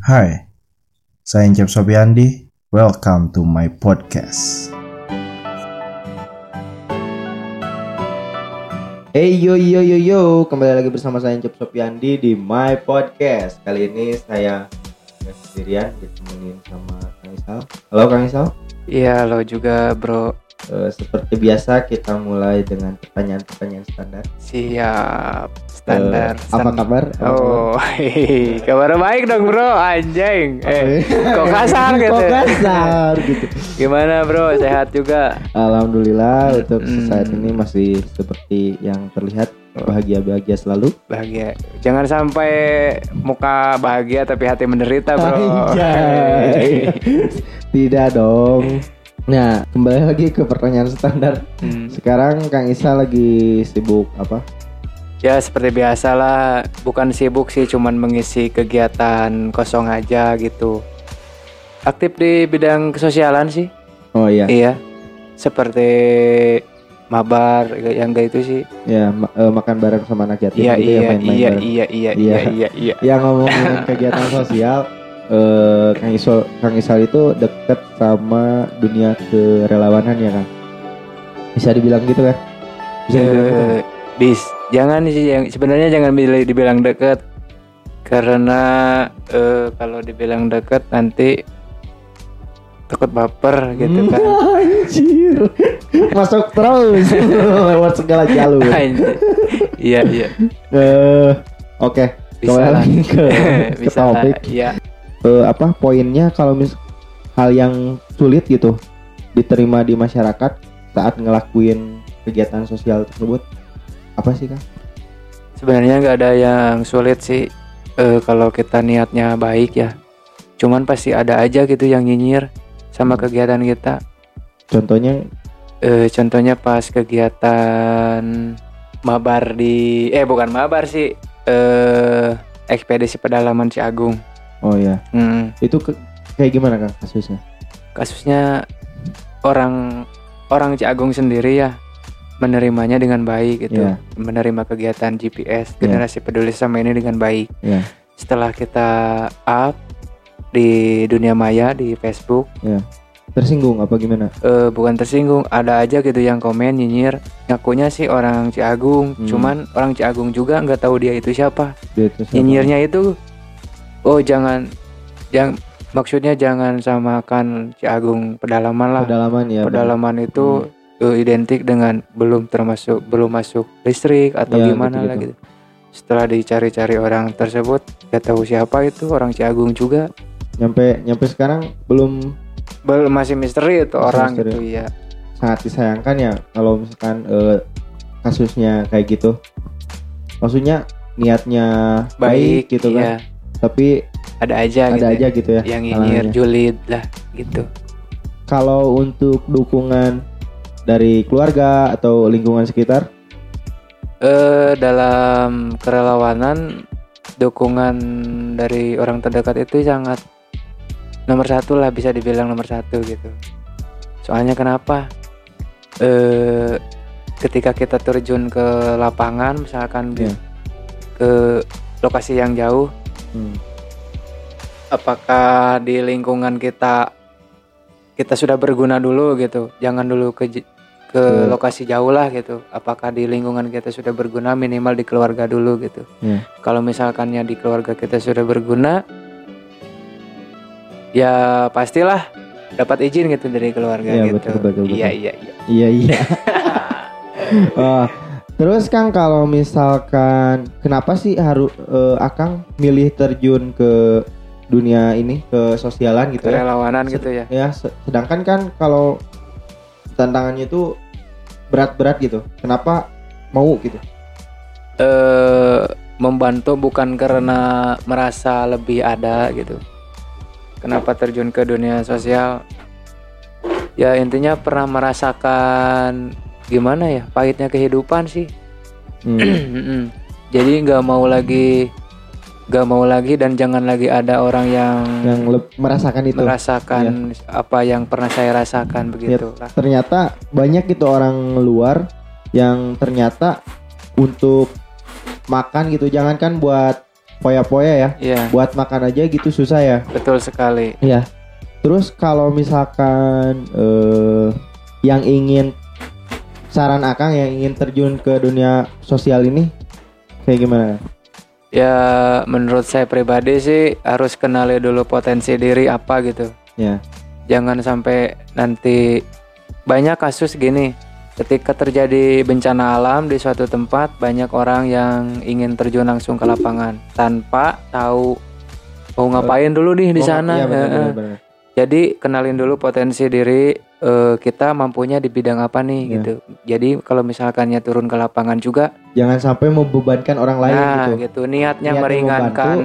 Hai, saya Encep Sobiandi. Welcome to my podcast. Hey yo yo yo yo, kembali lagi bersama saya Encep Sopiandi di My Podcast. Kali ini saya sendirian, ditemenin sama Kang Isal. Halo Kang Isal. Iya lo juga bro Eh, seperti biasa kita mulai dengan pertanyaan-pertanyaan standar. Siap Standar Eh, apa kabar? Apa Oh hehehe. kabar baik dong bro Anjing Eh kok kasar gitu Kok kasar gitu. Gimana bro sehat juga Alhamdulillah untuk Mm-mm. saat ini masih seperti yang terlihat bahagia-bahagia selalu. Bahagia Jangan sampai muka bahagia tapi hati menderita bro Anjay. Tidak dong. Nah, kembali lagi ke pertanyaan standar. Hmm. Sekarang Kang Isa lagi sibuk apa? Ya seperti biasa lah Bukan sibuk sih cuman mengisi kegiatan kosong aja gitu Aktif di bidang kesosialan sih Oh iya, Iya Seperti mabar yang kayak itu sih ya ma- eh, makan bareng sama anak yatim Iya gitu ya, iya main-main iya bareng. iya iya Iya. iya iya iya. Ya ngomongin kegiatan sosial, eh, Kang Isol Kang Isal itu deket sama dunia kerelawanan ya Kang? Bisa dibilang gitu kan? Bisa dibilang gitu. Eh, bis jangan sih yang sebenarnya jangan bila- dibilang deket karena eh, kalau dibilang deket nanti takut baper gitu kan. Anjir. Masuk terus lewat segala jalur. Anjir. Iya iya Eh, oke. bisa Kembali lah. lagi ke, ke bisa topik. Iya. Eh, apa poinnya kalau mis hal yang sulit gitu diterima di masyarakat saat ngelakuin kegiatan sosial tersebut apa sih kang? Sebenarnya nggak ada yang sulit sih eh, kalau kita niatnya baik ya. Cuman pasti ada aja gitu yang nyinyir sama kegiatan kita. Contohnya Eh, contohnya pas kegiatan mabar di eh bukan mabar sih eh ekspedisi pedalaman Ciagung. Oh ya Hmm, itu ke- kayak gimana kang kasusnya? kasusnya orang orang Ciagung sendiri ya menerimanya dengan baik gitu. Iya. Menerima kegiatan GPS Iya. generasi peduli sama ini dengan baik. Iya. Setelah kita up di dunia maya di Facebook Tersinggung apa gimana? eh, bukan tersinggung ada aja gitu yang komen nyinyir ngakunya sih orang Ciagung Hmm. cuman orang Ciagung juga nggak tahu dia itu siapa Dia itu siapa? nyinyirnya itu oh jangan yang maksudnya jangan samakan Ciagung pedalaman lah Pedalaman ya. pedalaman itu eh, identik dengan belum termasuk belum masuk listrik atau Ya, gimana lah gitu-gitu. gitu setelah dicari-cari orang tersebut nggak tahu siapa itu orang Ciagung juga Nyampe nyampe sekarang belum belum masih misteri itu Masih orang misteri. gitu ya sangat disayangkan ya kalau misalkan eh, kasusnya kayak gitu. Maksudnya niatnya baik, baik, gitu iya. kan. Tapi ada aja ada gitu aja gitu ya. yang nyinyir julid lah gitu. Kalau untuk dukungan dari keluarga atau lingkungan sekitar? Eh dalam kerelawanan dukungan dari orang terdekat itu sangat nomor satu lah bisa dibilang nomor satu gitu. Soalnya kenapa? Eh ketika kita terjun ke lapangan misalkan Iya. ke lokasi yang jauh Hmm. apakah di lingkungan kita kita sudah berguna dulu gitu jangan dulu ke ke Ke- lokasi jauh lah gitu apakah di lingkungan kita sudah berguna minimal di keluarga dulu gitu Iya. kalau misalkannya di keluarga kita sudah berguna ya pastilah dapat izin gitu dari keluarga Iya, gitu betul, betul, betul. iya iya iya Iya iya. Oh, terus Kang kalau misalkan kenapa sih harus eh, Akang milih terjun ke dunia ini ke sosialan gitu ya? kerelawanan Se- gitu ya Ya, se- sedangkan kan kalau tantangannya itu berat-berat gitu. Kenapa mau gitu? eh membantu bukan karena merasa lebih ada gitu. Kenapa terjun ke dunia sosial? Ya intinya pernah merasakan gimana ya pahitnya kehidupan sih. Hmm. Jadi nggak mau lagi, nggak mau lagi dan jangan lagi ada orang yang, yang merasakan itu. merasakan apa yang pernah saya rasakan begitu lah. ternyata banyak gitu orang luar yang ternyata untuk makan gitu jangankan buat poya-poya ya. Iya, Buat makan aja gitu susah ya. betul sekali. Iya. Terus kalau misalkan eh yang ingin saran Akang yang ingin terjun ke dunia sosial ini kayak gimana? Ya menurut saya pribadi sih harus kenali dulu potensi diri apa gitu. Ya. Jangan sampai nanti banyak kasus gini. Ketika terjadi bencana alam di suatu tempat, banyak orang yang ingin terjun langsung ke lapangan tanpa tahu mau ngapain dulu nih di Oh, sana. Iya benar Heeh. benar, benar. Jadi kenalin dulu potensi diri eh, kita mampunya di bidang apa nih Ya. gitu. Jadi kalau misalkannya turun ke lapangan juga, Jangan sampai membebankan orang lain nah gitu. gitu niatnya Niatnya meringankan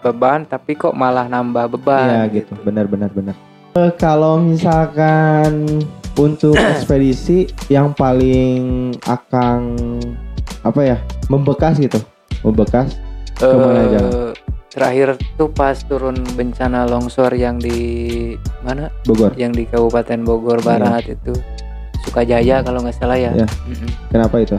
beban, tapi kok malah nambah beban. Iya gitu. Benar benar benar. Eh, kalau misalkan untuk ekspedisi yang paling Akang apa ya? Membekas gitu. Membekas Eh, Ke mana aja? Terakhir tuh pas turun bencana longsor yang di mana? Bogor. Yang di Kabupaten Bogor Iya. Barat itu Sukajaya kalau nggak salah ya. Iya. Mm-mm. Kenapa itu?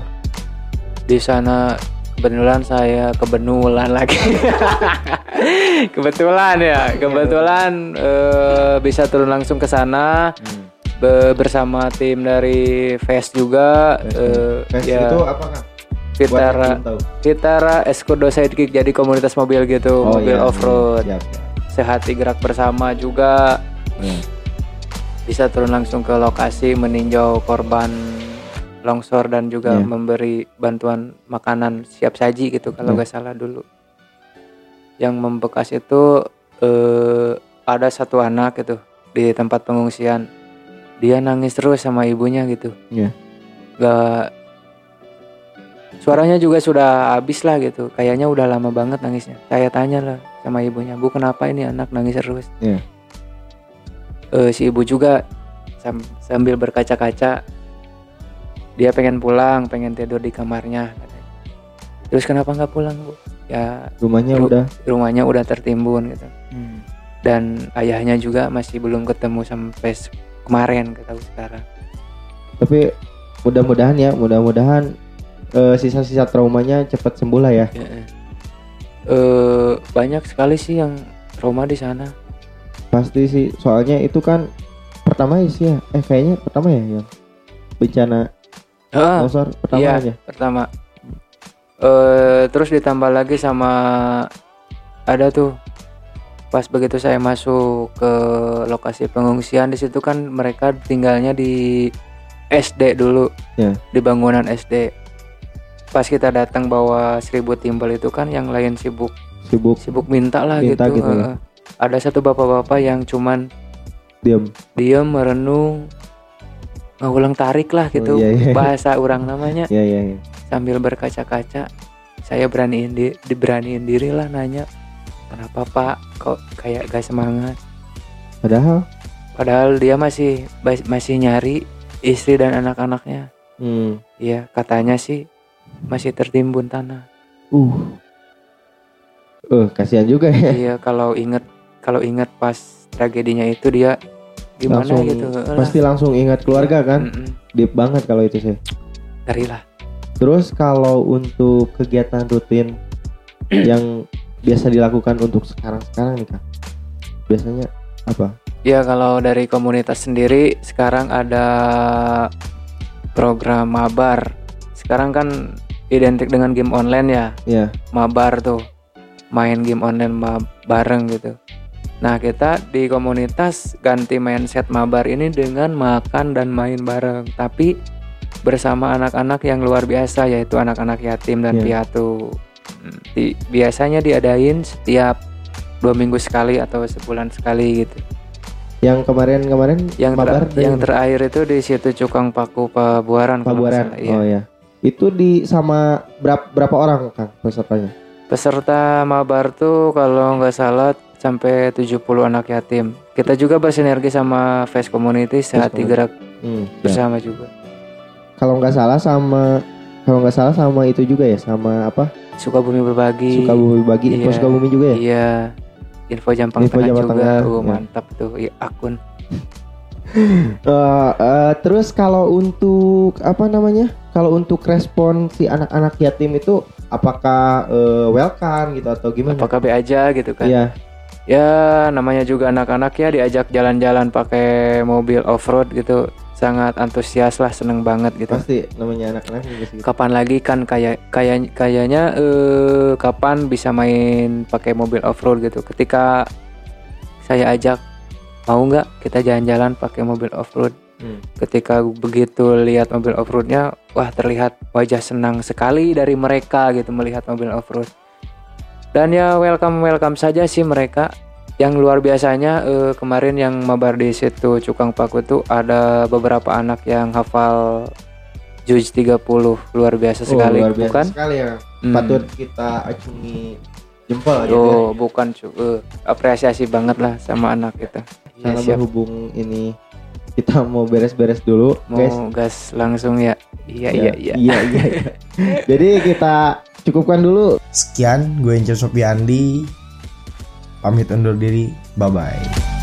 Di sana kebetulan saya kebenulan lagi. kebetulan ya, kebetulan eh, bisa turun langsung ke sana be- bersama tim dari Fest juga. eh, Fest ya, itu apa Kang? Vitara. Vitara Escudo Sidekick jadi komunitas mobil gitu, Oh, mobil iya. off road. Siap, siap. Sehati gerak bersama juga. Iya. Bisa turun langsung ke lokasi meninjau korban longsor dan juga Iya. memberi bantuan makanan siap saji gitu kalau Iya. nggak salah dulu. Yang membekas itu eh, ada satu anak gitu di tempat pengungsian. Dia nangis terus sama ibunya gitu. Iya. Gak suaranya juga sudah habis lah gitu. Kayaknya udah lama banget nangisnya. Saya tanya lah sama ibunya, "Bu, kenapa ini anak nangis terus?" Iya. Eh, si ibu juga sam- sambil berkaca-kaca dia pengen pulang, pengen tidur di kamarnya. Terus kenapa nggak pulang, Bu? Ya Rumahnya Ru- udah rumahnya udah tertimbun gitu. Dan ayahnya juga masih belum ketemu sampai kemarin ketahui sekarang. tapi mudah-mudahan ya, mudah-mudahan eh, sisa-sisa traumanya cepat sembuh lah ya. Ya, eh. Eh, banyak sekali sih yang trauma di sana. Pasti sih, soalnya itu kan pertama sih ya. Eh kayaknya pertama ya yang bencana Ah, longsor pertama iya. aja. pertama. Eh, terus ditambah lagi sama ada tuh pas begitu saya masuk ke lokasi pengungsian di situ kan mereka tinggalnya di SD dulu Ya. di bangunan SD pas kita datang bawa seribu timbal itu kan yang lain sibuk. Sibuk. Sibuk minta lah Minta gitu, gitu ya. Ada satu bapak-bapak yang cuman diam. diam merenung ngulang tarik lah gitu. Oh, iya, iya. bahasa orang namanya. Ya ya ya. sambil berkaca-kaca saya beraniin di diberaniin diri lah nanya kenapa pak? Kok kayak gak semangat? Padahal? Padahal dia masih masih nyari istri dan anak-anaknya. Hmm, iya katanya sih masih tertimbun tanah uh. Eh, kasihan juga ya. iya kalau inget kalau inget pas tragedinya itu dia gimana langsung gitu pasti langsung ingat keluarga kan. Mm-mm. Deep banget kalau itu sih. ngeri lah Terus kalau untuk kegiatan rutin yang biasa dilakukan untuk sekarang-sekarang nih Kak. Biasanya apa? Ya kalau dari komunitas sendiri sekarang ada program mabar. Sekarang kan identik dengan game online ya, Ya, mabar tuh. Main game online ma- bareng gitu. Nah, kita di komunitas ganti mindset mabar ini dengan makan dan main bareng, tapi bersama anak-anak yang luar biasa yaitu anak-anak yatim dan Iya. piatu. Hmm, Di, biasanya diadain setiap dua minggu sekali atau sebulan sekali gitu. yang kemarin-kemarin Yang ter- mabar yang terakhir itu di situ Cukang Paku Pabuaran. Pabuaran. iya. Oh ya. Itu di sama berapa berapa orang Kang pesertanya? Peserta mabar tuh kalau nggak salah sampai 70 anak yatim. Kita juga bersinergi sama Face Community Sehati. Gerak Hmm, ya. bersama juga. Kalau nggak salah sama kalau nggak salah sama itu juga ya sama apa? Sukabumi berbagi. Sukabumi bagi info Iya. Sukabumi juga ya? Iya. Info Jampang Info Tengah Jampang juga. Tengah, Uh, ya. mantap tuh iya, akun. Eh, eh, terus kalau untuk apa namanya? Kalau untuk respon si anak-anak yatim itu apakah eh, welcome gitu atau gimana? apakah be aja gitu kan Iya. ya namanya juga anak-anak ya diajak jalan-jalan pakai mobil off-road gitu sangat antusias lah seneng banget gitu Pasti namanya anak-anak juga segitu. kapan lagi kan kayak kayak kayaknya eh kapan bisa main pakai mobil off-road gitu ketika saya ajak mau nggak kita jalan-jalan pakai mobil off-road Hmm. ketika begitu lihat mobil off-roadnya wah terlihat wajah senang sekali dari mereka gitu melihat mobil off-road dan ya welcome welcome saja sih mereka yang luar biasanya eh, kemarin yang mabar di situ Cukang Paku tuh ada beberapa anak yang hafal Juj 30 luar biasa Oh, sekali luar biasa bukan sekali ya. Hmm. Patut kita acungi jempol aja. Oh, bukan cu, eh, apresiasi banget lah sama anak itu. Karena Ya, siap. berhubung ini kita mau beres-beres dulu, Mau guys. gas langsung ya. Iya iya iya. Iya, iya, iya. Jadi kita cukupkan dulu Sekian, gue Encer Sopiandi. Pamit undur diri. Bye-bye.